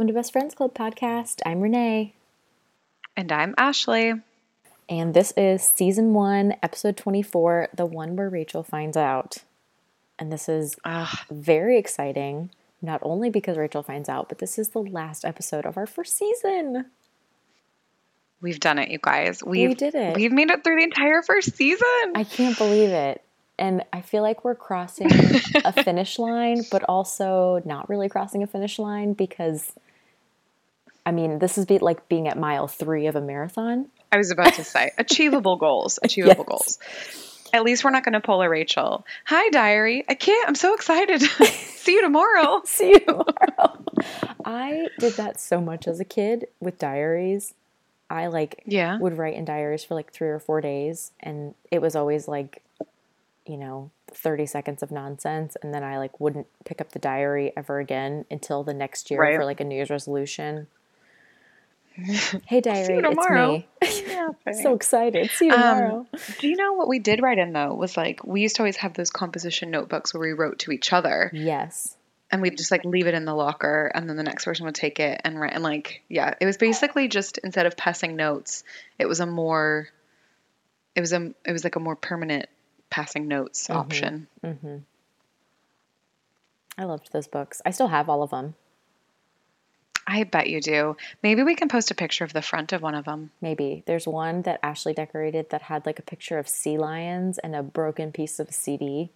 Welcome to Best Friends Club podcast. I'm Renee. And I'm Ashley. And this is season one, episode 24, the one where Rachel finds out. And this is Ugh. very exciting, not only because Rachel finds out, but this is the last episode of our first season. We've done it, you guys. We've, did it. We've made it through the entire first season. I can't believe it. And I feel like we're crossing a finish line, but also not really crossing a finish line because, I mean, this is be like being at mile three of a marathon. I was about to say achievable goals. Achievable Yes. goals. At least we're not going to pull a Rachel. Hi, diary. I can't. I'm so excited. See you tomorrow. See you tomorrow. I did that so much as a kid with diaries. I like Yeah. would write in diaries for like three or four days, and it was always like, you know, thirty seconds of nonsense, and then I like wouldn't pick up the diary ever again until the next year Right. for like a New Year's resolution. Hey diary, it's tomorrow. me. Yeah, so excited. See you tomorrow. Um, do you know what we did write in though? Was like we used to always have those composition notebooks where we wrote to each other, yes. and we'd just like leave it in the locker, and then the next person would take it and write. And like, yeah, it was basically just instead of passing notes, it was a more, it was a, it was like a more permanent passing notes Mm-hmm. option. I loved those books. I still have all of them. I bet you do. Maybe we can post a picture of the front of one of them. Maybe. There's one that Ashley decorated that had like a picture of sea lions and a broken piece of a CD.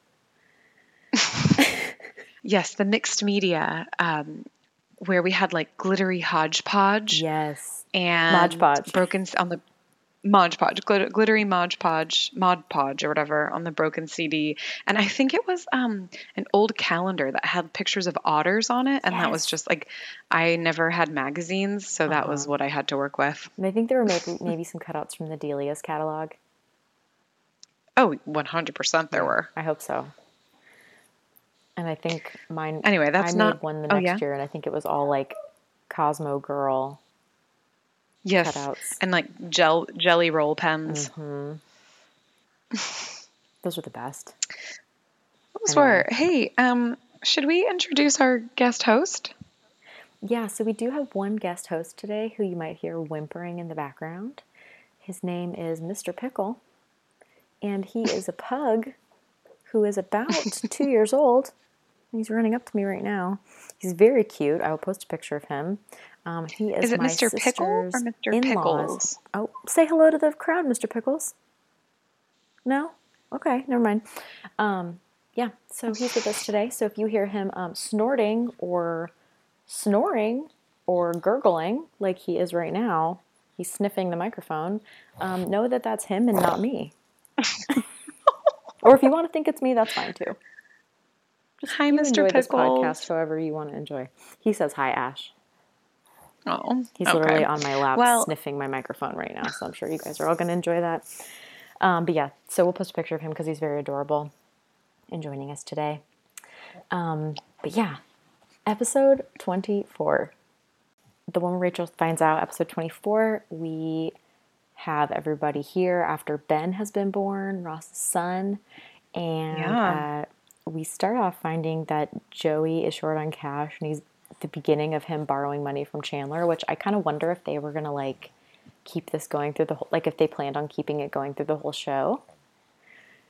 Yes, the mixed media, um, where we had like glittery hodgepodge. Yes. and Mod Podge. broken on the Mod Podge, glitter, glittery Mod Podge, Mod Podge or whatever on the broken CD. And I think it was um, an old calendar that had pictures of otters on it. And that was just like, I never had magazines, so that was what I had to work with. And I think there were maybe, maybe some cutouts from the Delia's catalog. Oh, 100% there were. I hope so. And I think mine. Anyway, that's I not- one the oh, next yeah? year, and I think it was all like Cosmo Girl. Yes. Cutouts. And like gel, jelly roll pens. Those were the best. Those were. Hey, um, should we introduce our guest host? Yeah, so we do have one guest host today who you might hear whimpering in the background. His name is Mr. Pickle, and he is a pug who is about two years old. He's running up to me right now. He's very cute. I will post a picture of him. Um, he is, Is it Mr. Pickle or Mr. in-laws. Pickles? Oh, say hello to the crowd, Mr. Pickles. No? Okay, never mind. Um, yeah, so he's with us today. So if you hear him um, snorting or snoring or gurgling like he is right now, he's sniffing the microphone, um, know that that's him and not me. or if you want to think it's me, that's fine too. Just Hi, Mr. enjoy this Pickles. podcast however you want to enjoy. He says hi, Ash. Oh, He's okay. literally on my lap Well- sniffing my microphone right now, so I'm sure you guys are all going to enjoy that. Um, but yeah, so we'll post a picture of him because he's very adorable and joining us today. Um, but yeah, episode 24. The one where Rachel finds out, episode 24, we have everybody here after Ben has been born, Ross's son. And Yeah. uh, we start off finding that Joey is short on cash and he's the beginning of him borrowing money from Chandler, which I kind of wonder if they were going to like keep this going through the whole, like if they planned on keeping it going through the whole show.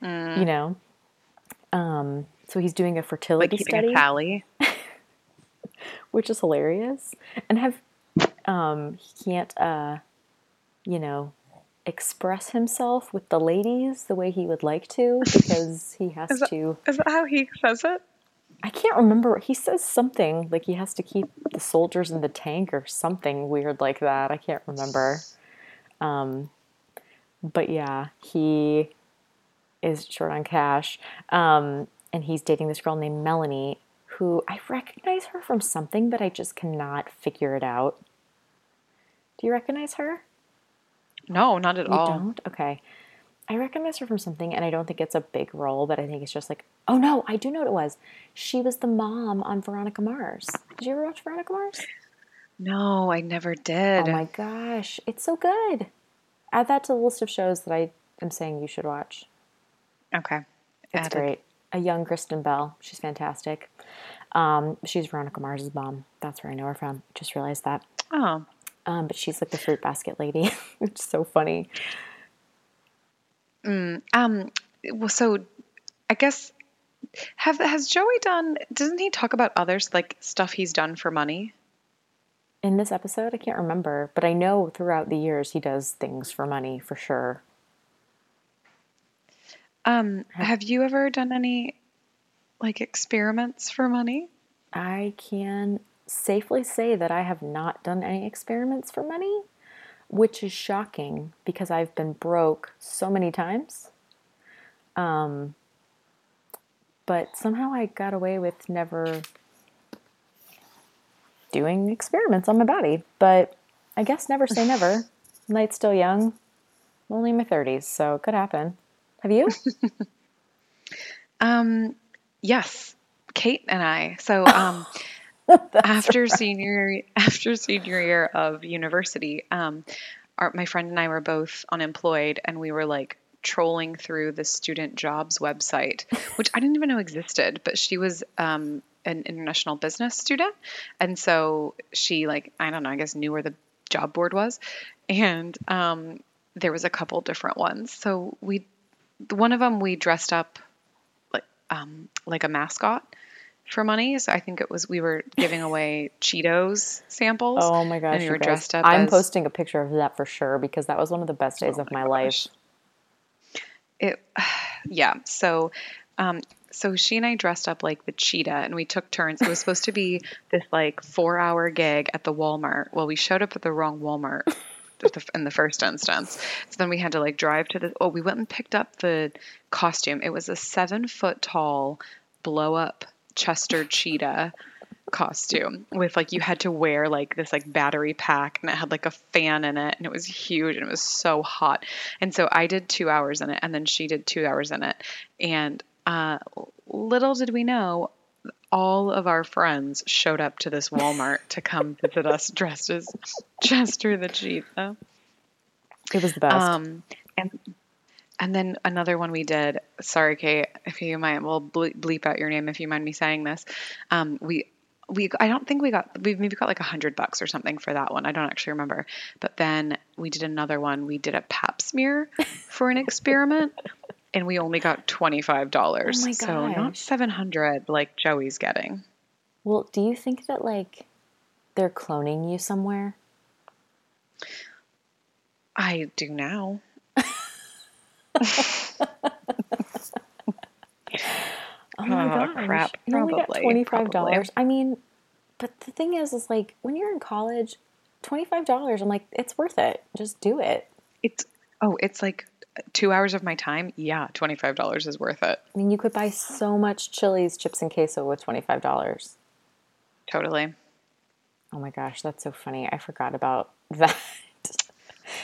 Mm. You know? Um, so he's doing a fertility keeping study a tally. which is hilarious. And have um he can't uh you know express himself with the ladies the way he would like to because he has Is that- to Is that how he says it? I can't remember he says something like he has to keep the soldiers in the tank or something weird like that. I can't remember. Um but yeah, he is short on cash. Um and he's dating this girl named Melanie who I recognize her from something, but I just cannot figure it out. Do you recognize her? No, not at You all. don't? Okay. I recognize her from something, and I don't think it's a big role, but I think it's just like, oh no, I do know what it was. She was the mom on Veronica Mars. Did you ever watch Veronica Mars? No, I never did. Oh my gosh, it's so good. Add that to the list of shows that I am saying you should watch. okay. It's Added. great. A young Kristen Bell. She's fantastic. Um, she's Veronica Mars's mom. That's where I know her from. Just realized that. Oh, Um, but she's like the fruit basket lady. it's so funny. Um, well, so I guess have has Joey done? Doesn't he talk about others like stuff he's done for money? In this episode, I can't remember, but I know throughout the years he does things for money for sure. Um, have you ever done any like experiments for money? I can safely say that I have not done any experiments for money, which is shocking because I've been broke so many times. Um, but somehow I got away with never doing experiments on my body. But I guess never say never. Night's still young. I'm only in my 30s, so it could happen. Have you? Um, yes, Kate and I. So, um, after senior after senior year of university, um, our, my friend and I were both unemployed, and we were like trolling through the student jobs website, which I didn't even know existed. But she was um, an international business student, and so she like I don't know, I guess knew where the job board was, and um, there was a couple different ones. So we one of them we dressed up like um, like a mascot for money. So I think it was we were giving away Cheetos samples. Oh my gosh, And we you were guys. dressed up I'm as- posting a picture of that for sure because that was one of the best days Oh of my my life. It, yeah. So, um, so she and I dressed up like the cheetah, and we took turns. It was supposed to be this like four-hour gig at the Walmart. Well, we showed up at the wrong Walmart in the first instance. So then we had to like drive to the. Oh, we went and picked up the costume. It was a seven-foot tall blow-up Chester cheetah costume with like you had to wear like this like battery pack and it had like a fan in it and it was huge and it was so hot. And so i did two hours in it and then she did two hours in it. And uh, little did we know all of our friends showed up to this walmart to come visit us dressed as chester the cheetah. It was the best. um, and and then another one we did. Sorry, Kate, if you might, we'll bleep out your name if you mind me saying this. Um, we we I don't think we got We've maybe got like a hundred bucks or something for that one. I don't actually remember. But then we did another one. We did a Pap smear for an experiment. And we only got twenty five dollars, Oh so not seven hundred like Joey's getting. well, do you think that like they're cloning you somewhere? I do now. Oh my Oh, gosh. crap. You only got Probably, twenty five dollars. probably. I mean, but the thing is, is like when you're in college, twenty five dollars. I'm like, it's worth it. Just do it. It's oh, it's like two hours of my time. Yeah, twenty five dollars is worth it. I mean, you could buy so much Chili's chips and queso with twenty five dollars. Totally. Oh my gosh, that's so funny. I forgot about that.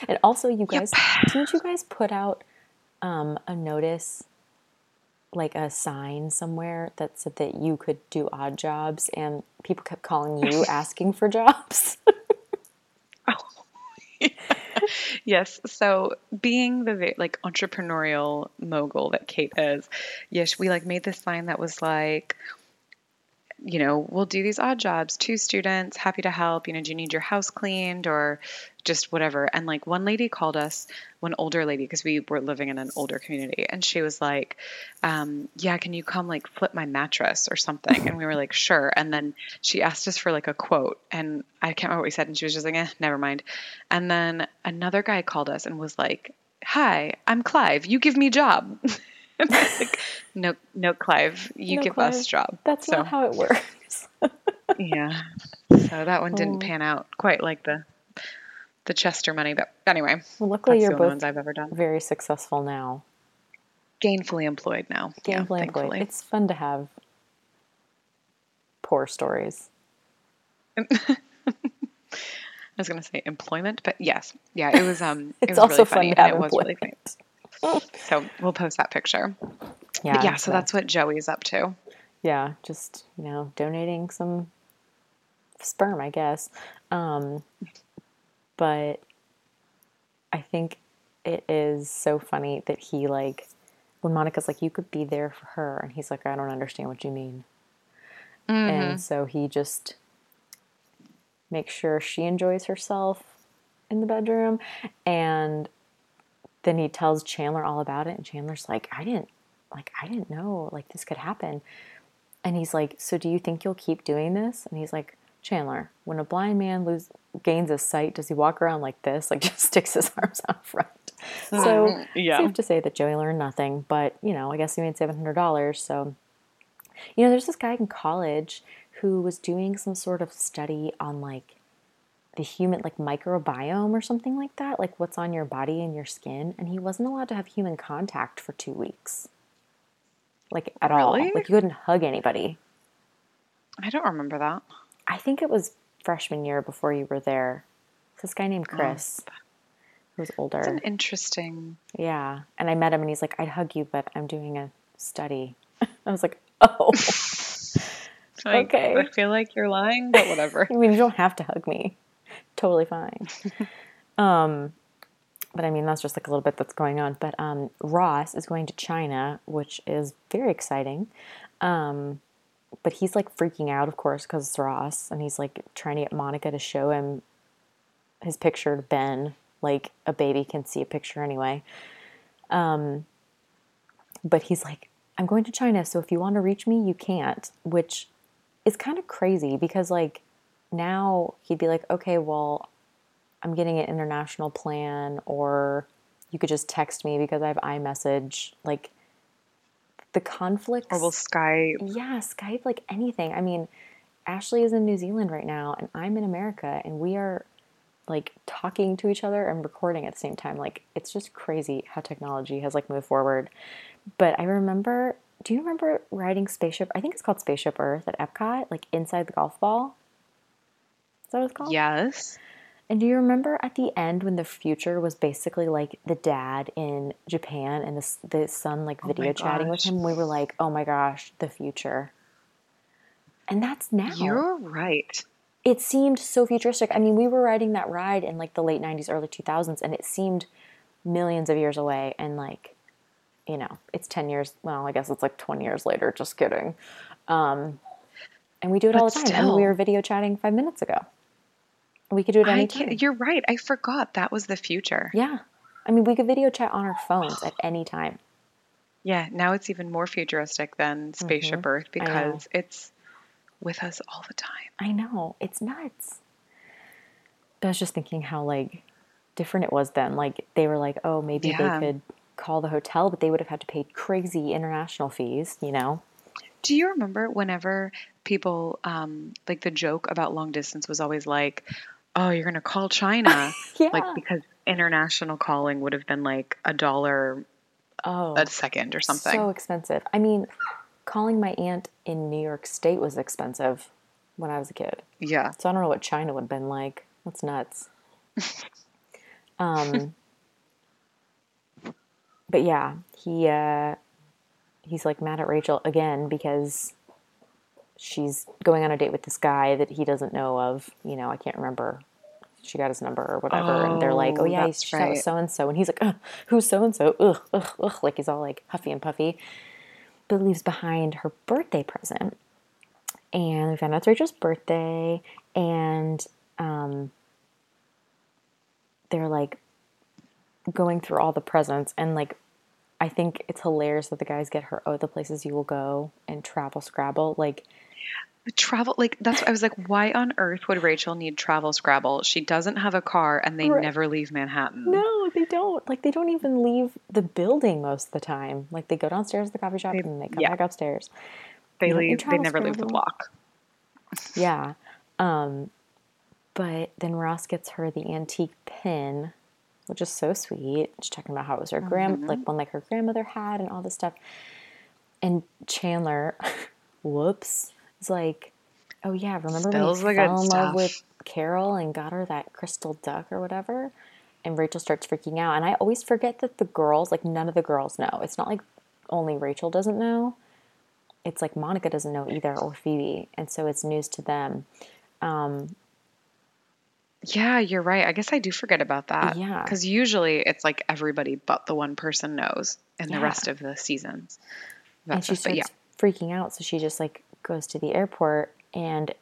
and also, you guys, didn't you guys put out um, a notice, like a sign somewhere that said that you could do odd jobs, and people kept calling you asking for jobs? oh. Yes. So being the like entrepreneurial mogul that Kate is, yes, we like made this sign that was like, you know, we'll do these odd jobs. Two students, happy to help. You know, do you need your house cleaned or just whatever? And like one lady called us, one older lady, because we were living in an older community, and she was like, um, "Yeah, can you come like flip my mattress or something?" And we were like, "Sure." And then she asked us for like a quote, and I can't remember what we said, and she was just like, "Eh, never mind." And then another guy called us and was like, "Hi, I'm Clive. You give me job." and like, "No, no, Clive. You No, give Clive. us job." That's So- not how it works. yeah. So that one didn't Oh. pan out quite like the the Chester money, but anyway, Well, luckily, you're both I've ever done. very successful now. Gainfully employed now. yeah, employed. thankfully. It's fun to have poor stories. I was gonna say employment, but yes, yeah, it was um, it It's was also really fun funny to and have it was really funny. So we'll post that picture. Yeah, But yeah, so the- that's what Joey's up to. yeah, just you know, donating some sperm, I guess. Um, but I think it is so funny that he like when Monica's like, "You could be there for her," and he's like, "I don't understand what you mean." And so he just makes sure she enjoys herself in the bedroom. And then he tells Chandler all about it. And Chandler's like, I didn't, like, I didn't know, like, this could happen. And he's like, So do you think you'll keep doing this? And he's like, Chandler, when a blind man lose, gains his sight, does he walk around like this? Like, just sticks his arms out front. Hmm. So, Yeah. safe to say that Joey learned nothing, but, you know, I guess he made $700. So, you know, there's this guy in college who was doing some sort of study on like the human like microbiome or something like that, like what's on your body and your skin, and he wasn't allowed to have human contact for 2 weeks. Like at all. Like you couldn't hug anybody. I don't remember that. I think it was freshman year before you were there. This guy named oh. Chris who was older. It's an interesting. Yeah. And I met him and he's like, I'd hug you, but I'm doing a study. I was like, oh, Like, Okay. I feel like you're lying, but whatever. I mean, you don't have to hug me. Totally fine. um, but I mean, that's just like a little bit that's going on. But um, Ross is going to China, which is very exciting. Um, but he's like freaking out, of course, because it's Ross, and he's like trying to get Monica to show him his picture to Ben, like a baby can see a picture anyway. Um, but he's like, I'm going to China, so if you want to reach me, you can't, which is kind of crazy because like now he'd be like, okay, well, I'm getting an international plan, or you could just text me because I have iMessage. Like the conflicts. Or will Skype. Yeah, Skype, like anything. I mean, Ashley is in New Zealand right now, and I'm in America, and we are like talking to each other and recording at the same time. Like, it's just crazy how technology has like moved forward. But I remember, do you remember riding Spaceship? I think it's called Spaceship Earth at Epcot, like inside the golf ball. Is that what it's called? Yes. And do you remember at the end when the future was basically like the dad in Japan and the, the son like Oh video chatting with him? We were like, oh my gosh, the future. And that's now. You're right. it seemed so futuristic. I mean, we were riding that ride in like the late 90s, early 2000s, and it seemed millions of years away. And like, you know, it's 10 years. Well, I guess it's like 20 years later. Just kidding. Um, and we do it all the time. I mean, we were video chatting five minutes ago. We could do it anytime. you're right. I forgot that was the future. Yeah. I mean, we could video chat on our phones at any time. Yeah, now it's even more futuristic than Spaceship Earth Mm-hmm. Know. because it's with us all the time. I know. It's nuts. But I was just thinking how, like, different it was then. Like, they were like, oh, maybe Yeah. they could call the hotel, but they would have had to pay crazy international fees, you know? Do you remember whenever people, um, like the joke about long distance was always like, oh, you're going to call China? Yeah. Like, because international calling would have been like a dollar oh, a second or something. so expensive. I mean, calling my aunt in New York State was expensive when I was a kid. yeah. So I don't know what China would have been like. That's nuts. um, but yeah, he uh, he's like mad at Rachel again because she's going on a date with this guy that he doesn't know of. You know, I can't remember. She got his number or whatever, and they're like, "Oh Oh, yeah, that's he's right. right. so and so," and he's like, "Who's so and so?" Ugh, ugh, ugh, like he's all like huffy and puffy. But leaves behind her birthday present, and we found out it's Rachel's birthday, and um, they're like going through all the presents, and like I think it's hilarious that the guys get her "Oh, the places you will go" and travel Scrabble. Like, Travel, like, that's, I was like, why on earth would Rachel need travel Scrabble? She doesn't have a car and they Right. never leave Manhattan. no, they don't. Like, they don't even leave the building most of the time. Like, they go downstairs to the coffee shop They- and they come yeah. back upstairs. They and leave, they never leave the block. Yeah. Um, but then Ross gets her the antique pin, which is so sweet. She's talking about how it was her grand, like one like her grandmother had, and all this stuff. And Chandler, whoops, like, "Oh yeah, remember Spills when he fell in love with. Carol and got her that crystal duck or whatever?" And Rachel starts freaking out, and I always forget that the girls, like none of the girls know. It's not like only Rachel doesn't know. It's like Monica doesn't know either, or Phoebe, and so it's news to them. Um, yeah, you're right. I guess I do forget about that. Yeah. Because usually it's like everybody but the one person knows in Yeah. the rest of the seasons. and she but starts yeah. freaking out so she just like goes to the airport and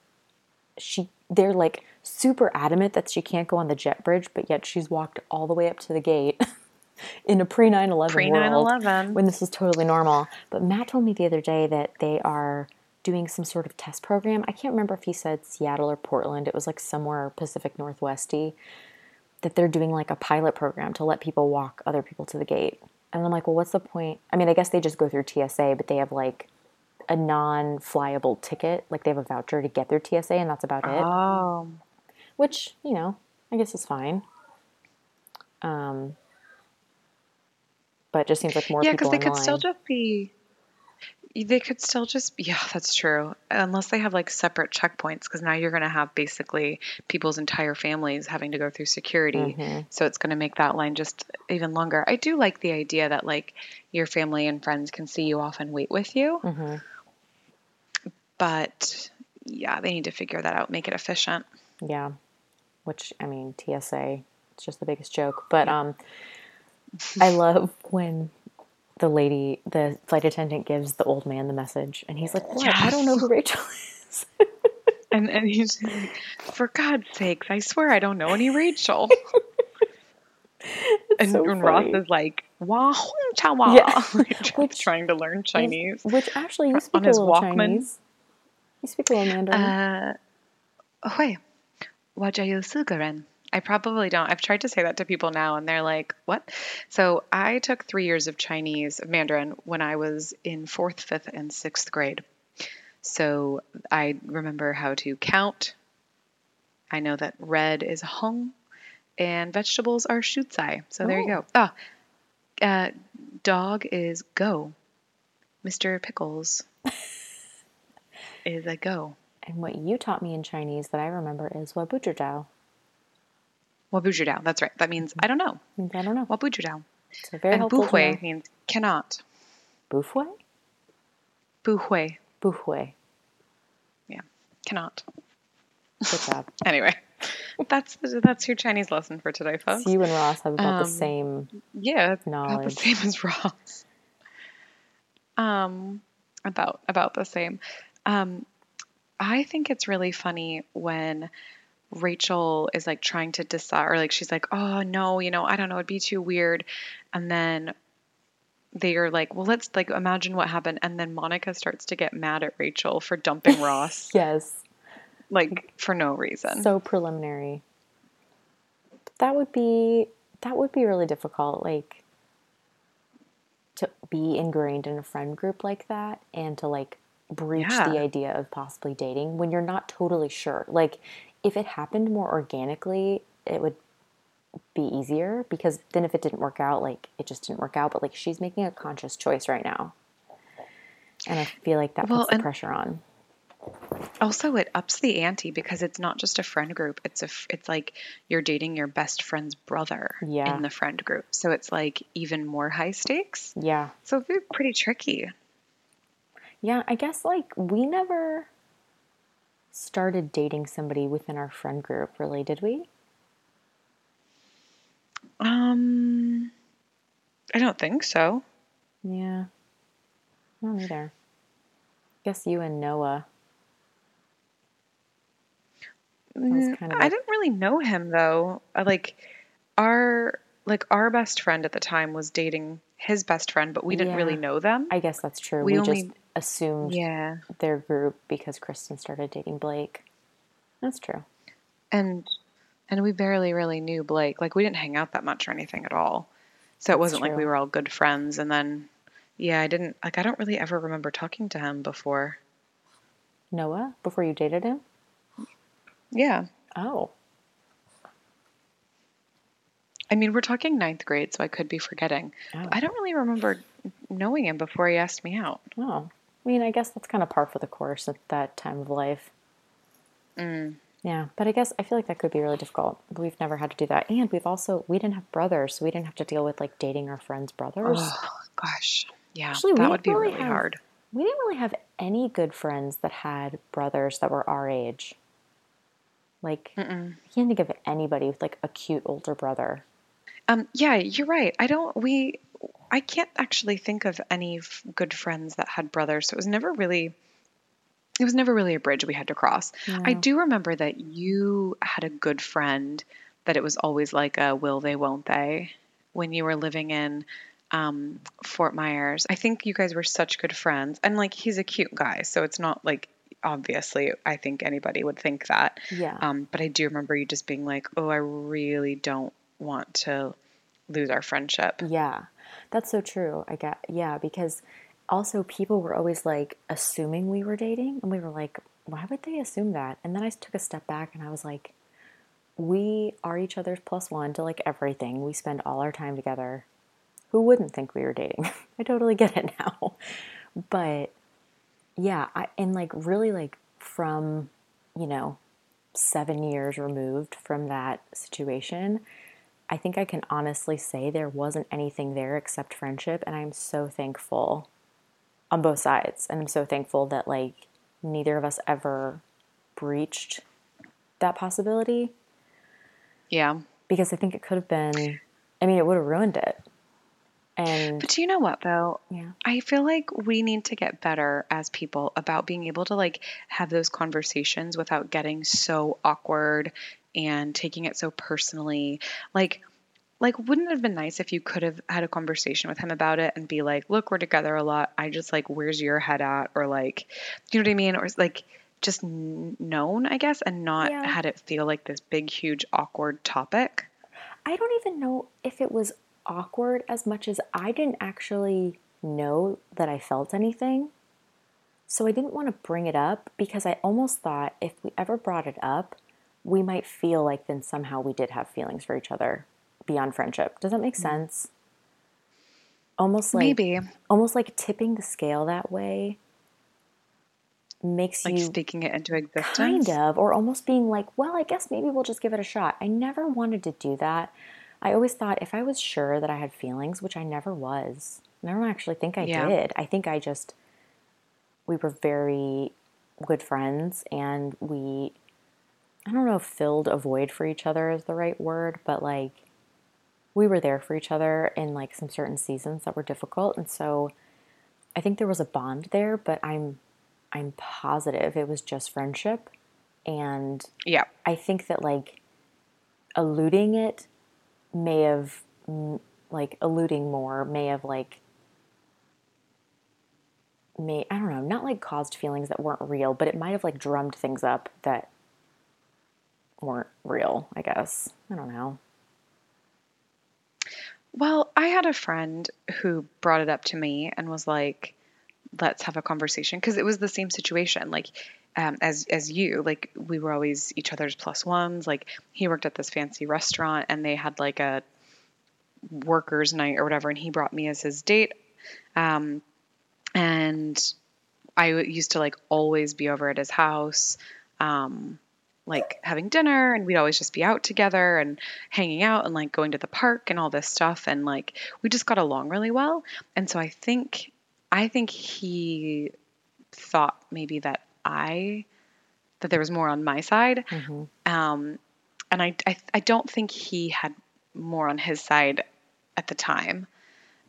she they're like super adamant that she can't go on the jet bridge, but yet she's walked all the way up to the gate in a pre 9 11 Pre world 9/11. when this is totally normal. But Matt told me the other day that they are doing some sort of test program. I can't remember if he said Seattle or Portland. It was like somewhere Pacific Northwesty that they're doing like a pilot program to let people walk other people to the gate. And I'm like, well, what's the point? I mean, I guess they just go through TSA, but they have like a non flyable ticket. Like they have a voucher to get through TSA, and that's about it Oh. which you know I guess is fine. Um, but it just seems like more Yeah, people because they could line. still just be. They could still just yeah, that's true. Unless they have like separate checkpoints, because now you're going to have basically people's entire families having to go through security. Mm-hmm. So it's going to make that line just even longer. I do like the idea that like your family and friends can see you off and wait with you, Mhm. But yeah, they need to figure that out, make it efficient. Yeah, which I mean TSA, it's just the biggest joke. But um, I love when the lady, the flight attendant, gives the old man the message, and he's like, "What? I don't know who Rachel is." And and he's like, for God's sakes, I swear I don't know any Rachel. and, so and Ross is like, Wah hong cha wah, Yeah. like, Which- trying to learn Chinese. Which actually, you On speak a his Walkman? Chinese. You speak a little Mandarin. Uh, hui, wajayosugaran. I probably don't. I've tried to say that to people now, and they're like, "What?" So I took three years of Chinese of Mandarin when I was in fourth, fifth, and sixth grade. So I remember how to count. I know that red is hung, and vegetables are shutsai. So there you go. Oh. Ah, uh, dog is go. Mr. Pickles is a go. and what you taught me in Chinese that I remember is "What butcher Wabujudao. That's right. That means I don't know. means I don't know. Wabujudao. So very And helpful buhui means cannot. Buhui? Buhui. Buhui. Yeah. Cannot. Good job. Anyway, that's that's your Chinese lesson for today, folks. So you and Ross have about the Um, same. yeah, about the same as Ross. Um, about about the same. Um, I think it's really funny when Rachel is like trying to decide, or like she's like, "Oh no, you know, I don't know, it'd be too weird," and then they are like, "Well, let's like imagine what happened," and then Monica starts to get mad at Rachel for dumping Ross, Yes. like for no reason. So preliminary. That would be that would be really difficult, like to be ingrained in a friend group like that and to like breach Yeah. the idea of possibly dating when you're not totally sure. Like if it happened more organically, it would be easier because then if it didn't work out, like it just didn't work out, but like she's making a conscious choice right now. And I feel like that Well, puts the pressure on. Also, it ups the ante because it's not just a friend group. It's a it's like you're dating your best friend's brother Yeah. in the friend group. So it's like even more high stakes. Yeah. So it'd be pretty tricky. Yeah, I guess like we never started dating somebody within our friend group, really, did we? Um, I don't think so. Yeah. I don't either. guess you and Noah. Mm, kind of I didn't really know him though. Like our like our best friend at the time was dating his best friend, but we didn't really know them. I guess that's true. We We, only- just assumed yeah. their group because Kristen started dating Blake. That's true. and and we barely really knew Blake. Like we didn't hang out that much or anything at all. So it wasn't like we were all good friends. And then, yeah, I didn't like. I don't really ever remember talking to him before. Noah, before you dated him? Yeah, Oh. I mean, we're talking ninth grade, so I could be forgetting. Oh. I don't really remember knowing him before he asked me out. Oh. I mean, I guess that's kind of par for the course at that time of life. Mm. Yeah, but I guess I feel like that could be really difficult. We've never had to do that. And we've also, we didn't have brothers, so we didn't have to deal with like dating our friends' brothers. Oh gosh, yeah, Actually, that would be really really have- hard. We didn't really have any good friends that had brothers that were our age. Like, Mm-mm. I can't think of anybody with like a cute older brother. Um, yeah, you're right. I don't. We. I can't actually think of any f- good friends that had brothers. So it was never really it was never really a bridge we had to cross. I do remember that you had a good friend that it was always like a will they, won't they when you were living in um, Fort Myers. I think you guys were such good friends. And like, he's a cute guy. So it's not like, obviously, I think anybody would think that. Yeah. Um, but I do remember you just being like, oh, I really don't want to lose our friendship. Yeah, that's so true. I get, yeah, because also people were always like assuming we were dating, and we were like, why would they assume that? And then I took a step back and I was like, we are each other's plus one to like everything. We spend all our time together. Who wouldn't think we were dating? I totally get it now. But yeah, I, and like really like from, you know, seven years removed from that situation, I think I can honestly say there wasn't anything there except friendship. And I'm so thankful on both sides. And I'm so thankful that like neither of us ever breached that possibility Yeah. because I think it could have been, I mean, it would have ruined it. And But do you know what though? yeah, I feel like we need to get better as people about being able to like have those conversations without getting so awkward and taking it so personally. Like like wouldn't it have been nice if you could have had a conversation with him about it and be like, "Look, we're together a lot. I just like where's your head at?" or like, you know what I mean? Or like just known, I guess, and not Yeah. had it feel like this big huge awkward topic. I don't even know if it was awkward as much as I didn't actually know that I felt anything. So I didn't want to bring it up because I almost thought if we ever brought it up, we might feel like then somehow we did have feelings for each other beyond friendship. Does that make mm. sense? Almost like Maybe almost like tipping the scale that way makes like you speaking it into existence. kind of or almost being like well i guess maybe we'll just give it a shot i never wanted to do that i always thought if i was sure that i had feelings which i never was and i don't actually think i Yeah. did i think i just we were very good friends and we i don't know if filled a void for each other is the right word but like we were there for each other in like some certain seasons that were difficult and so i think there was a bond there but i'm i'm positive it was just friendship and Yeah. i think that like eluding it may have like eluding more may have like may i don't know not like caused feelings that weren't real but it might have like drummed things up that weren't real i guess i don't know Well, I had a friend who brought it up to me and was like, "Let's have a conversation," because it was the same situation. Like, um, as as you, like we were always each other's plus ones. Like he worked at this fancy restaurant and they had like a workers' night or whatever, and he brought me as his date. Um, and i used to like always be over at his house. Um, like having dinner and we'd always just be out together and hanging out and like going to the park and all this stuff and like we just got along really well. And so i think i think he thought maybe that i that there was more on my side. Um and I, I i don't think he had more on his side at the time.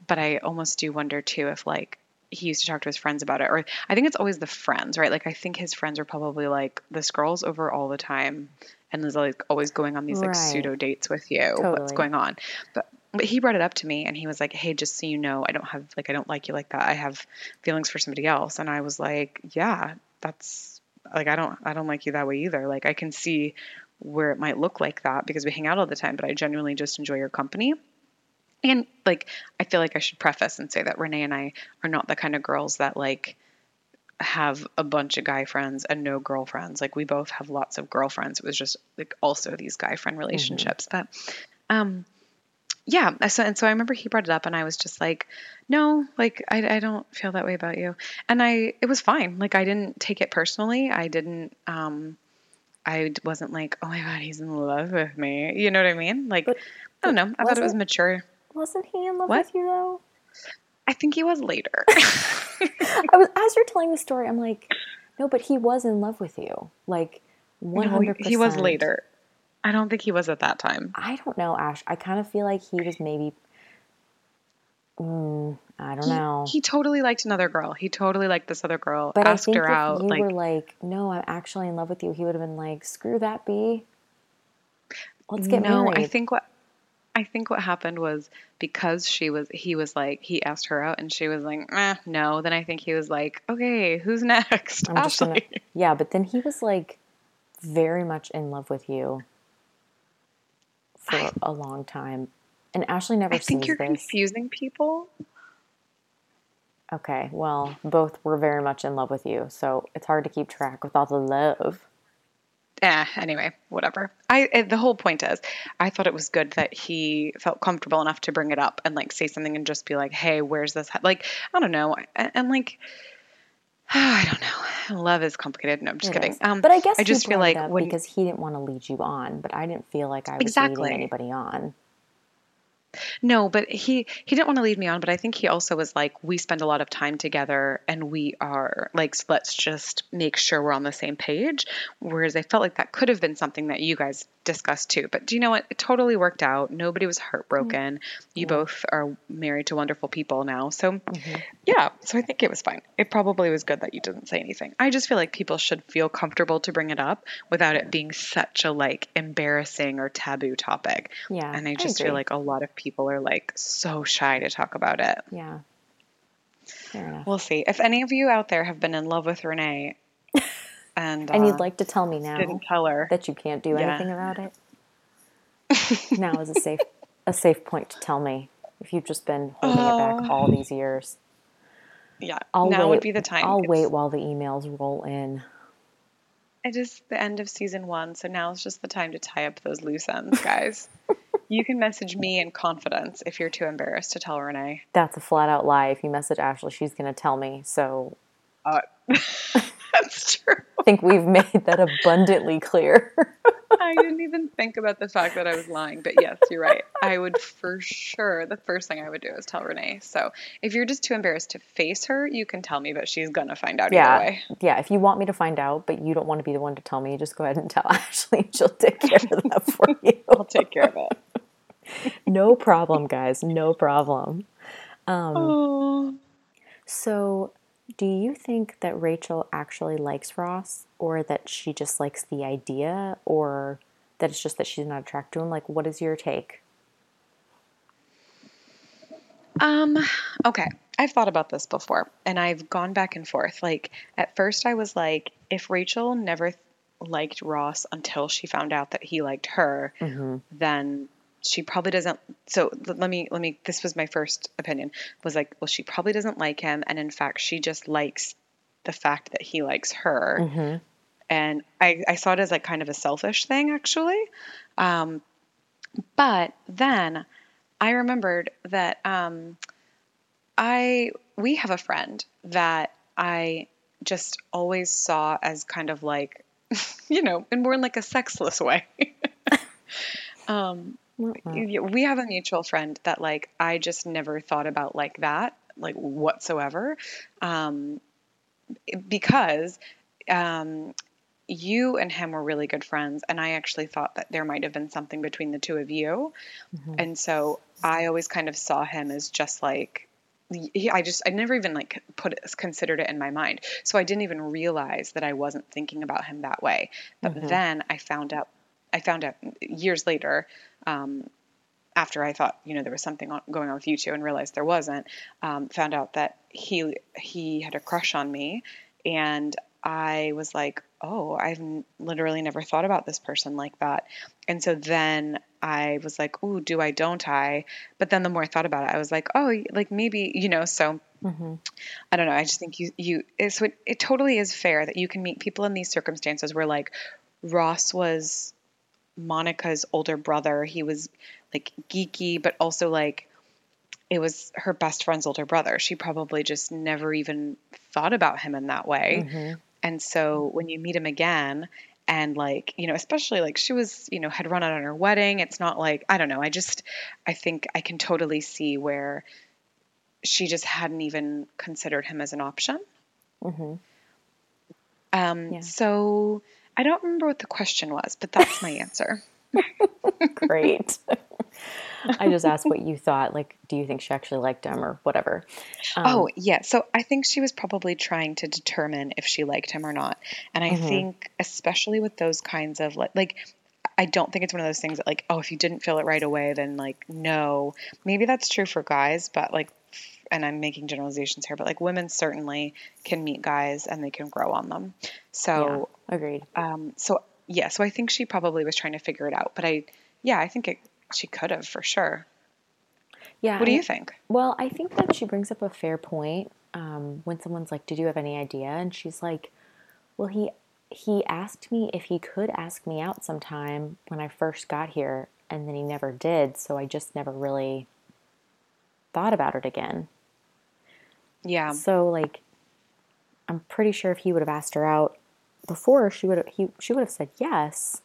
But i almost do wonder too if like he used to talk to his friends about it or i think it's always the friends right? Like i think his friends are probably like this girl's over all the time and is like always going on these like Right. pseudo dates with you what's going on? But but he brought it up to me and he was like hey just so you know i don't have like i don't like you like that. I have feelings for somebody else. And i was like yeah that's like i don't i don't like you that way either. Like i can see where it might look like that because we hang out all the time but i genuinely just enjoy your company and like i feel like i should preface and say that renee and i are not the kind of girls that like have a bunch of guy friends and no girlfriends. Like we both have lots of girlfriends. It was just like also these guy friend relationships but um yeah so and so i remember he brought it up and i was just like no like I, I don't feel that way about you. And i it was fine. Like i didn't take it personally. I didn't um i wasn't like oh my god he's in love with me. You know what i mean? Like But- i don't know. I thought it was mature wasn't he in love What? with you though i think he was later I was as you're telling the story, I'm like, no, but he was in love with you, like one No, hundred he was later i don't think he was at that time I don't know, Ash. I kind of feel like he was maybe Mm, I don't He, know. he totally liked another girl. He totally liked this other girl. But I asked think her if out. you Like, were like, no, I'm actually in love with you, he would have been like, screw that, B. Let's get no, married. I think what I think what happened was because she was he was like he asked her out and she was like eh, no. Then I think he was like okay, who's next? I'm just gonna, Ashley. yeah, but then he was like very much in love with you for I- a long time. And Ashley never I think you're this. confusing people. Okay, well, both were very much in love with you, so it's hard to keep track with all the love. Eh, anyway, whatever. I eh, the whole point is, I thought it was good that he felt comfortable enough to bring it up and like say something and just be like, "Hey, where's this?" ha-" Like, I don't know, and, and like, I don't know. Love is complicated. No, I'm just It kidding. is. Um, but I guess I just feel like when because he didn't want to lead you on, but I didn't feel like I was Exactly. leading anybody on. No, but he he didn't want to lead me on, but I think he also was like, we spend a lot of time together, and we are like, s- let's just make sure we're on the same page. Whereas I felt like that could have been something that you guys discussed too. But do you know what? It totally worked out. Nobody was heartbroken. Mm-hmm. You both are married to wonderful people now, so mm-hmm. yeah. So I think it was fine. It probably was good that you didn't say anything. I just feel like people should feel comfortable to bring it up without it being such a like embarrassing or taboo topic. Yeah, And I I just feel like a lot of people are like so shy to talk about it. Yeah. We'll see. If any of you out there have been in love with Renee and, and uh, you'd like to tell me now didn't tell her, that you can't do Yeah. anything about it? now is a safe a safe point to tell me if you've just been holding it back all these years. yeah, I'll now wait, would be the time. I'll It's- wait while the emails roll in. It is the end of season one, so now is just the time to tie up those loose ends, guys. you can message me in confidence if you're too embarrassed to tell Renee. That's a flat out lie. If you message Ashley, she's going to tell me. So Uh, that's true. I think we've made that abundantly clear. I didn't even think about the fact that I was lying, but yes, you're right. I would for sure. The first thing I would do is tell Renee. So if you're just too embarrassed to face her, you can tell me, but she's gonna find out yeah. either way. Yeah. If you want me to find out, but you don't want to be the one to tell me, just go ahead and tell Ashley. She'll take care of that for you. I'll take care of it. No problem, guys. No problem. Oh. So, do you think that Rachel actually likes Ross, or that she just likes the idea, or that it's just that she's not attracted to him? Like, what is your take? Um, okay. I've thought about this before and I've gone back and forth. Like, at first, I was like, if Rachel never liked Ross until she found out that he liked her, then she probably doesn't. So let me, let me, this was my first opinion was like, well, she probably doesn't like him. And in fact, she just likes the fact that he likes her. And I, I saw it as like kind of a selfish thing, actually. Um, but then I remembered that um, I we have a friend that I just always saw as kind of like, you know, and more in like a sexless way. um, we have a mutual friend that like I just never thought about like that, like whatsoever, um, because um, you and him were really good friends, and I actually thought that there might have been something between the two of you, and so I always kind of saw him as just like. He, I just I never even like put it, considered it in my mind, so I didn't even realize that I wasn't thinking about him that way. But then I found out, I found out years later, um, after I thought you know there was something on, going on with you two and realized there wasn't, um, found out that he he had a crush on me, and I was like, oh, I've n- literally never thought about this person like that. And so then I was like, ooh, do I, don't I? But then the more I thought about it, I was like, oh, like maybe, you know, so I don't know. I just think you, you, it's, so it, it totally is fair that you can meet people in these circumstances where like Ross was Monica's older brother. He was like geeky, but also like it was her best friend's older brother. She probably just never even thought about him in that way. And so when you meet him again, and like, you know, especially like she was, you know, had run out on her wedding. It's not like, I don't know. I just, I think I can totally see where she just hadn't even considered him as an option. Um, Yeah. So I don't remember what the question was, but that's my answer. Great. I just asked what you thought. Like, do you think she actually liked him or whatever? Um, Oh, yeah. So I think she was probably trying to determine if she liked him or not. And I think, especially with those kinds of like, like, I don't think it's one of those things that like, oh, if you didn't feel it right away, then like, no. Maybe that's true for guys, but like, and I'm making generalizations here, but like women certainly can meet guys and they can grow on them. yeah, So, agreed. um, so yeah, so I think she probably was trying to figure it out. But I, yeah, I think it, she could have for sure. Yeah. What do and- you think? Well, I think that she brings up a fair point um, when someone's like, "Did you have any idea?" and she's like, "Well, he he asked me if he could ask me out sometime when I first got here, and then he never did. So I just never really thought about it again. Yeah. So like, I'm pretty sure if he would have asked her out before, she would have he she would have said yes.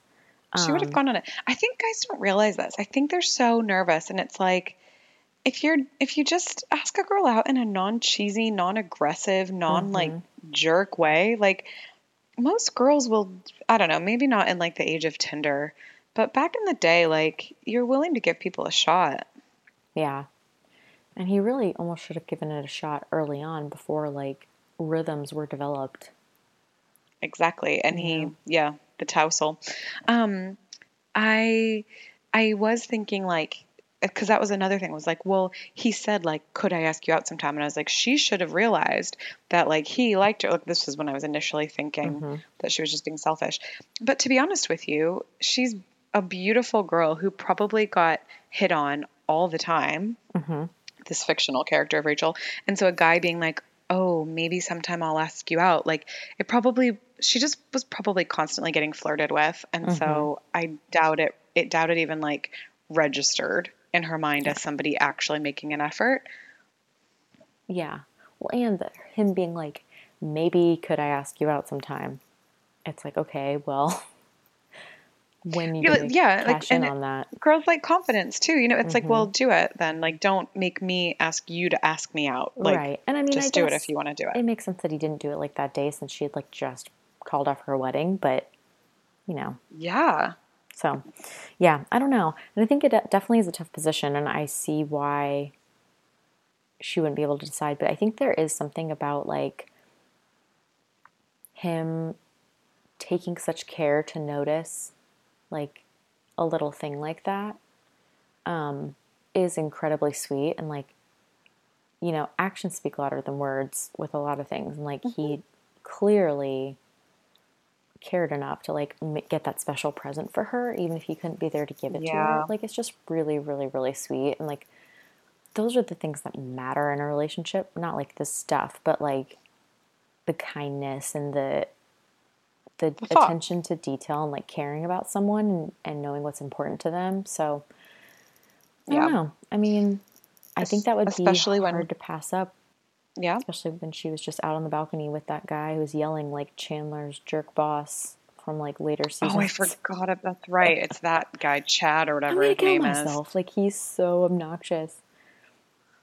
She would have Um, gone on it. I think guys don't realize this. I think they're so nervous, and it's like if you're if you just ask a girl out in a non cheesy, non aggressive, non like jerk way, like most girls will. I don't know, maybe not in like the age of Tinder, but back in the day, like you're willing to give people a shot. Yeah. And he really almost should have given it a shot early on before like rhythms were developed. Exactly. And he, yeah, the tousle. Um, I, I was thinking like, because that was another thing was like, well, he said like, could I ask you out sometime? And I was like, she should have realized that like he liked her. Like this was when I was initially thinking that she was just being selfish. But to be honest with you, she's a beautiful girl who probably got hit on all the time. This fictional character of Rachel, and so a guy being like, "Oh, maybe sometime I'll ask you out." Like it probably she just was probably constantly getting flirted with, and so mm-hmm. I doubt it. It doubted even like registered in her mind as somebody actually making an effort. Yeah. Well, and the, him being like, maybe could I ask you out sometime? It's like, okay, well, when you Yeah, yeah, like, in and on that? Girls like confidence too. You know, it's like, well, mm-hmm. do it then. Like, don't make me ask you to ask me out. Like, right. And I mean, just I do it if you want to do it. It makes sense that he didn't do it like that day since she had like just called off her wedding, but you know, Yeah. So, yeah, I don't know. And I think it definitely is a tough position, and I see why she wouldn't be able to decide. But I think there is something about like him taking such care to notice like a little thing like that um, is incredibly sweet. And like, you know, actions speak louder than words with a lot of things. And like, he clearly cared enough to like m- get that special present for her, even if he couldn't be there to give it to her. Like it's just really, really, really sweet. And like those are the things that matter in a relationship. Not like the stuff, but like the kindness and the the thought. attention to detail and like caring about someone and, and knowing what's important to them. So I Yeah. don't know. I mean, I think that would especially be when- hard to pass up Yeah. especially when she was just out on the balcony with that guy who was yelling like Chandler's jerk boss from like later seasons. Oh, I forgot it. That's right. It's that guy, Chad or I'm whatever gonna his name myself. Like he's so obnoxious.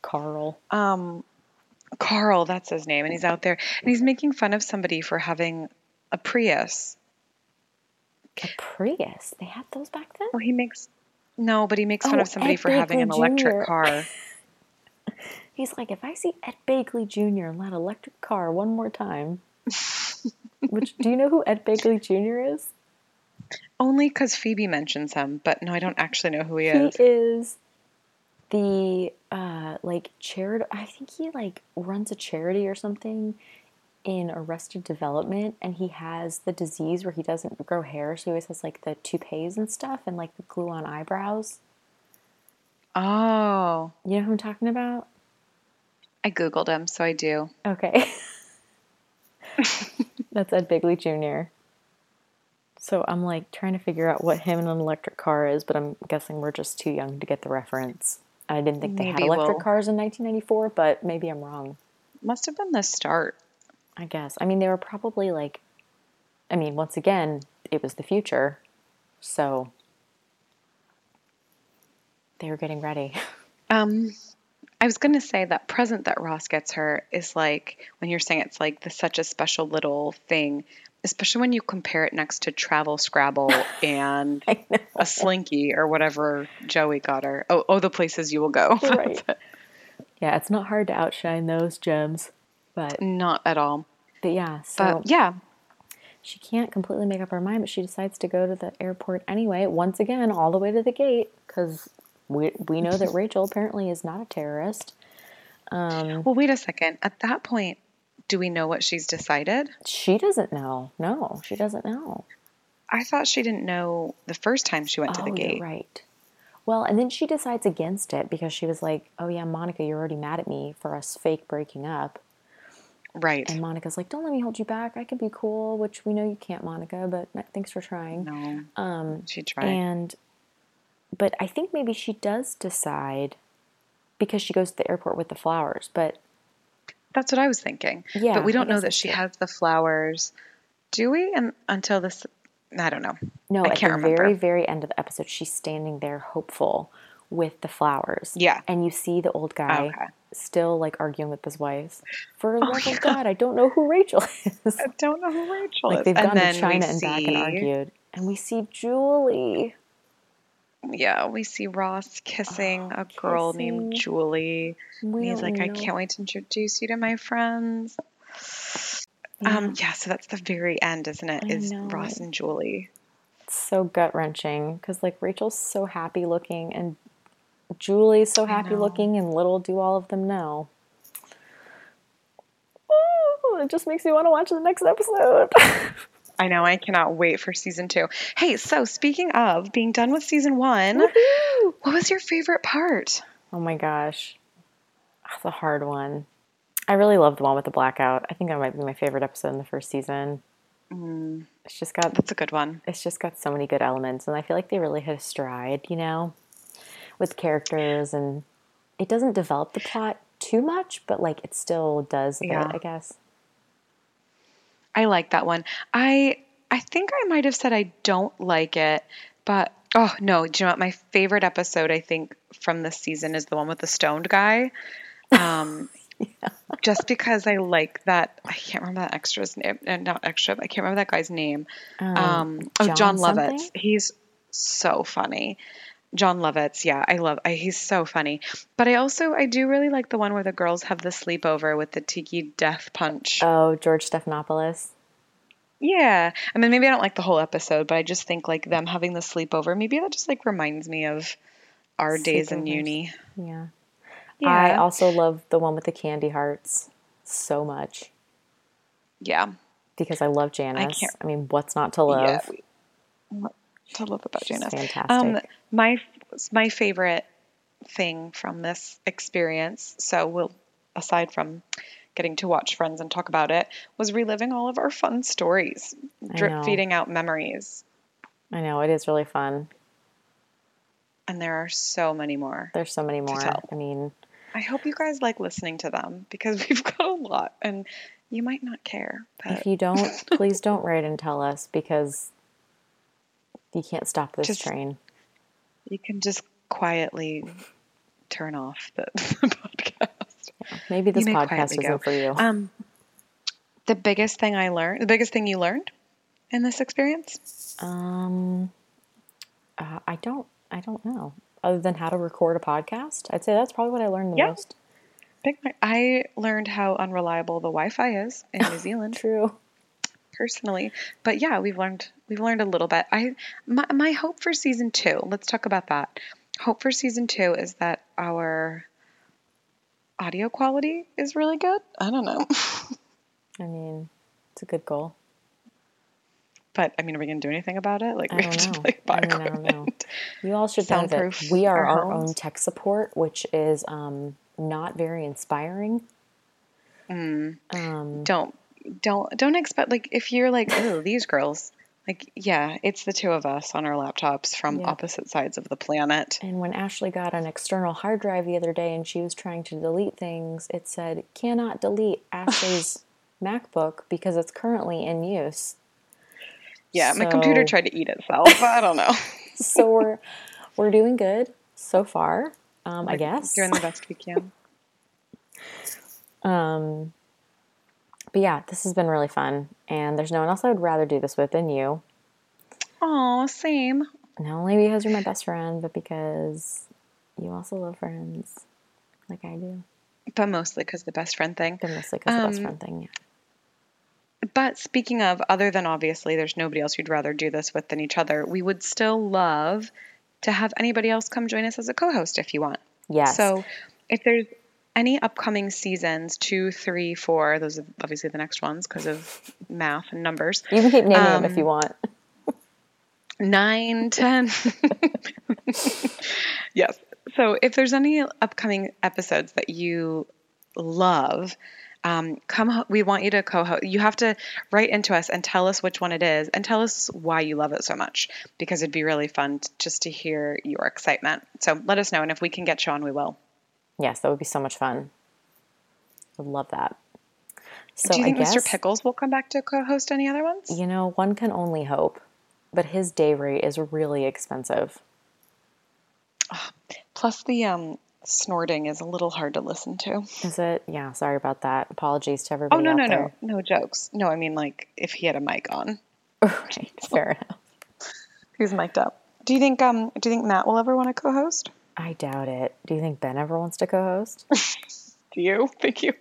Carl. Um, Carl, that's his name, and he's out there and he's making fun of somebody for having a Prius. A Prius. They had those back then? Well, he makes no, but he makes fun Oh, of somebody Ed for having an electric Jr. car. He's like, if I see Ed Begley Jr. in that electric car one more time. Which do you know who Ed Begley Jr. is? Only because Phoebe mentions him, but no, I don't actually know who he is. He is. is the uh like charity I think he like runs a charity or something in Arrested Development and he has the disease where he doesn't grow hair so he always has like the toupees and stuff and like the glue on eyebrows. Oh, You know who I'm talking about? I googled him, so I do. Okay. That's Ed Begley Jr. So I'm like trying to figure out what him and an electric car is, but I'm guessing we're just too young to get the reference. I didn't think they had electric we'll- cars in 1994, but maybe I'm wrong. Must have been the start. I guess. I mean, they were probably like, I mean, once again, it was the future. So they were getting ready. Um, I was going to say that present that Ross gets her is like when you're saying it's like the such a special little thing, especially when you compare it next to Travel Scrabble and a Slinky or whatever Joey got her. Oh, oh, the places you will go. Right. Yeah, it's not hard to outshine those gems. But Not at all. but yeah, so But yeah, she can't completely make up her mind, but she decides to go to the airport anyway, once again, all the way to the gate, because we, we know that Rachel apparently is not a terrorist. Um, well, wait a second. At that point, do we know what she's decided? she doesn't know. No, she doesn't know. I thought she didn't know the first time she went to the oh, gate. right. Well, and then she decides against it because she was like, oh, yeah, Monica, you're already mad at me for us fake breaking up. Right. And Monica's like, don't let me hold you back. I can be cool, which we know you can't, Monica, but thanks for trying. No, Um, she tried. And, but I think maybe she does decide because she goes to the airport with the flowers. But That's what I was thinking. Yeah, but we don't know that she true. has the flowers, do we? And until this, I don't know. no, I at the remember. very, very end of the episode, she's standing there hopeful with the flowers. Yeah. And you see the old guy Okay. still like arguing with his wife. For the Oh, love of God, I don't know who Rachel is. I don't know who Rachel like is. they've and gone to China we and back and argued. And we see Julie. Yeah, we see Ross kissing a girl named kissing. Julie. And he's like, I can't wait to introduce you to my friends. Yeah. Um, yeah, so that's the very end, isn't it? I Is know. Ross and Julie. It's so gut wrenching because like Rachel's so happy looking and Julie's so happy looking, and little do all of them know. Oh, it just makes me want to watch the next episode. I know, I cannot wait for season two. Hey, so speaking of being done with season one, Woohoo! what was your favorite part? oh my gosh, that's a hard one. I really love the one with the blackout. I think that might be my favorite episode in the first season. Mm, It's just got that's a good one. it's just got so many good elements and i feel like they really hit a stride you know with characters and it doesn't develop the plot too much but like it still does Yeah. bit i guess I like that one. I I think I might have said I don't like it, but oh no, do you know what? My favorite episode I think from this season is the one with the stoned guy. Um, just because I like that. I can't remember that extra's name. uh, Not extra. But I can't remember that guy's name. um, Um, oh, John John? Lovitz. He's so funny. Jon Lovitz, yeah, I love. I, he's so funny. But I also I do really like the one where the girls have the sleepover with the tiki death punch. oh george stephanopoulos Yeah. I mean, maybe I don't like the whole episode, but I just think like them having the sleepover, maybe that just like reminds me of our days in uni. yeah. Yeah. i also love the one with the candy hearts so much yeah. because i love janice can't- i, mean what's not to love Yeah. To love about She's Janice. fantastic. Um, my my favorite thing from this experience, so we'll aside from getting to watch Friends and talk about it, was reliving all of our fun stories, drip feeding out memories. i know it is really fun And there are so many more. there's so many more i mean I hope you guys like listening to them because we've got a lot and you might not care. But If you don't, please don't write and tell us because you can't stop this Just- train. you can just quietly turn off the, the podcast. Maybe this podcast isn't go. for you. Um, the biggest thing I learned, the biggest thing you learned in this experience? Um, uh, I don't, I don't know. Other than how to record a podcast, I'd say that's probably what I learned the Yeah. most. Big, I learned how unreliable the Wi-Fi is in New Zealand True. Personally, but yeah, we've learned we've learned a little bit. I my, my hope for season two. Let's talk about that. Hope for season two is that our audio quality is really good. I don't know. I mean, it's a good goal. But I mean, are we gonna do anything about it? Like I we have don't to know. like buy I don't know, equipment. You all should know that Soundproof we are our our own tech support, which is um, not very inspiring. Mm. Um, Don't don't don't expect like if you're like oh these girls like yeah it's the two of us on our laptops from Yeah. opposite sides of the planet. And when Ashley got an external hard drive the other day and she was trying to delete things, it said, cannot delete Ashley's MacBook because it's currently in use. Yeah, my computer tried to eat itself. I don't know. So we're, we're doing good so far, um, I guess. Doing the best we can. Um, but yeah, this has been really fun, and there's no one else I would rather do this with than you. Oh, same. Not only because you're my best friend, but because you also love friends, like I do. But mostly because the best friend thing. But mostly because the best Um, friend thing. Yeah. But speaking of, other than obviously there's nobody else you'd rather do this with than each other, we would still love to have anybody else come join us as a co host if you want. Yes. So if there's any upcoming seasons, two, three, four, those are obviously the next ones because of math and numbers, you can keep naming them if um, you want. nine, ten. yes. So if there's any upcoming episodes that you love, um, come. We want you to co-host. You have to write into us and tell us which one it is, and tell us why you love it so much. Because it'd be really fun t- just to hear your excitement. So let us know, and if we can get you on, we will. Yes, that would be so much fun. Would love that. So Do you I think guess Mr. Pickles will come back to co-host any other ones? you know one can only hope, but his day rate is really expensive. Plus, the um, snorting is a little hard to listen to. Is it? Yeah. Sorry about that. Apologies to Oh everybody. no out no no there. no jokes. No, I mean like if he had a mic on. right. Fair enough. He's mic'd up. Do you think um do you think Matt will ever want to co-host? I doubt it. Do you think Ben ever wants to co-host? Do you think you?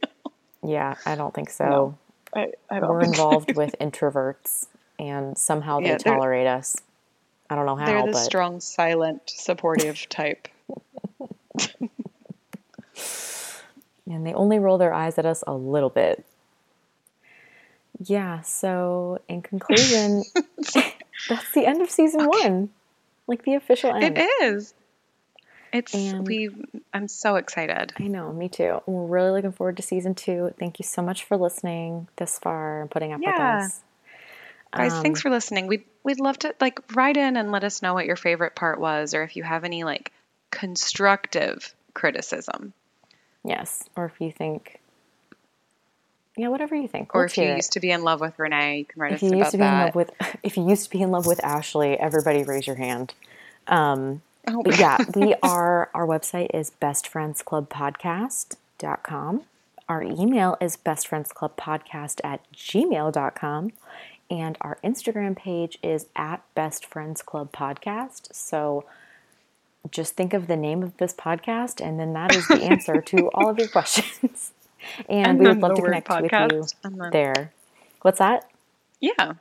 yeah, I don't think so. No, I, I don't We're think involved with introverts, and somehow they Yeah, they're- tolerate us. I don't know how, They're the but strong, silent, supportive type. and they only roll their eyes at us a little bit. Yeah. So, in conclusion, that's the end of season one, like the official end. It is. It's And- we. I'm so excited. I know, me too. We're really looking forward to season two. Thank you so much for listening this far and putting up Yeah. with us. Guys, Um, thanks for listening. We'd we'd love to like write in and let us know what your favorite part was, or if you have any like constructive criticism, Yes, or if you think, yeah, whatever you think. or Let's if you hear it. used to be in love with Renee, you can write if us you used about to be in love with, if you used to be in love with Ashley, everybody raise your hand. Um, Oh, yeah, we are, our website is bestfriendsclubpodcast.com. Our email is bestfriendsclubpodcast at gmail.com. And our Instagram page is at Best Friends Club Podcast. So just think of the name of this podcast, and then that is the answer to all of your questions. And, And we would love to connect with you there. What's that? yeah.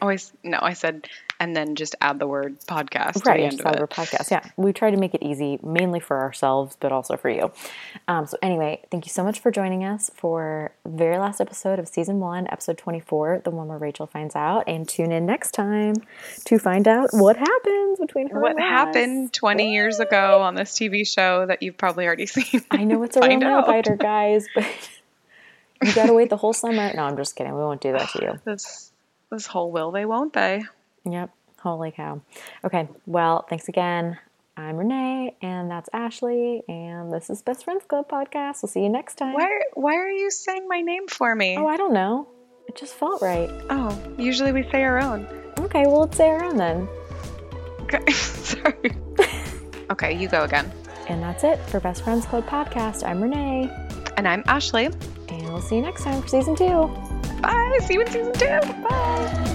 Always no. I said, and then just add the word podcast to the Right, just of have it. podcast. Yeah, we try to make it easy, mainly for ourselves, but also for you. Um, so anyway, thank you so much for joining us for very last episode of season one, episode twenty-four, the one where Rachel finds out, and tune in next time to find out what happens between her. What happened 20 years ago on this TV show that you've probably already seen? I know it's a real Find nail out. biter, guys, but you gotta wait the whole summer. No, I'm just kidding. We won't do that to you. This this whole will they won't they? Yep. Holy cow. Okay. Well, thanks again. I'm Renee, and that's Ashley, and this is Best Friends Club podcast. We'll see you next time. Why why are you saying my name for me? Oh, I don't know. It just felt right. Oh, usually we say our own. Okay, well, let's say our own then. Okay, sorry. okay, you go again. And that's it for Best Friends Club podcast. I'm Renee, And I'm Ashley. and we'll see you next time for season two. Bye. See you in season two. Bye.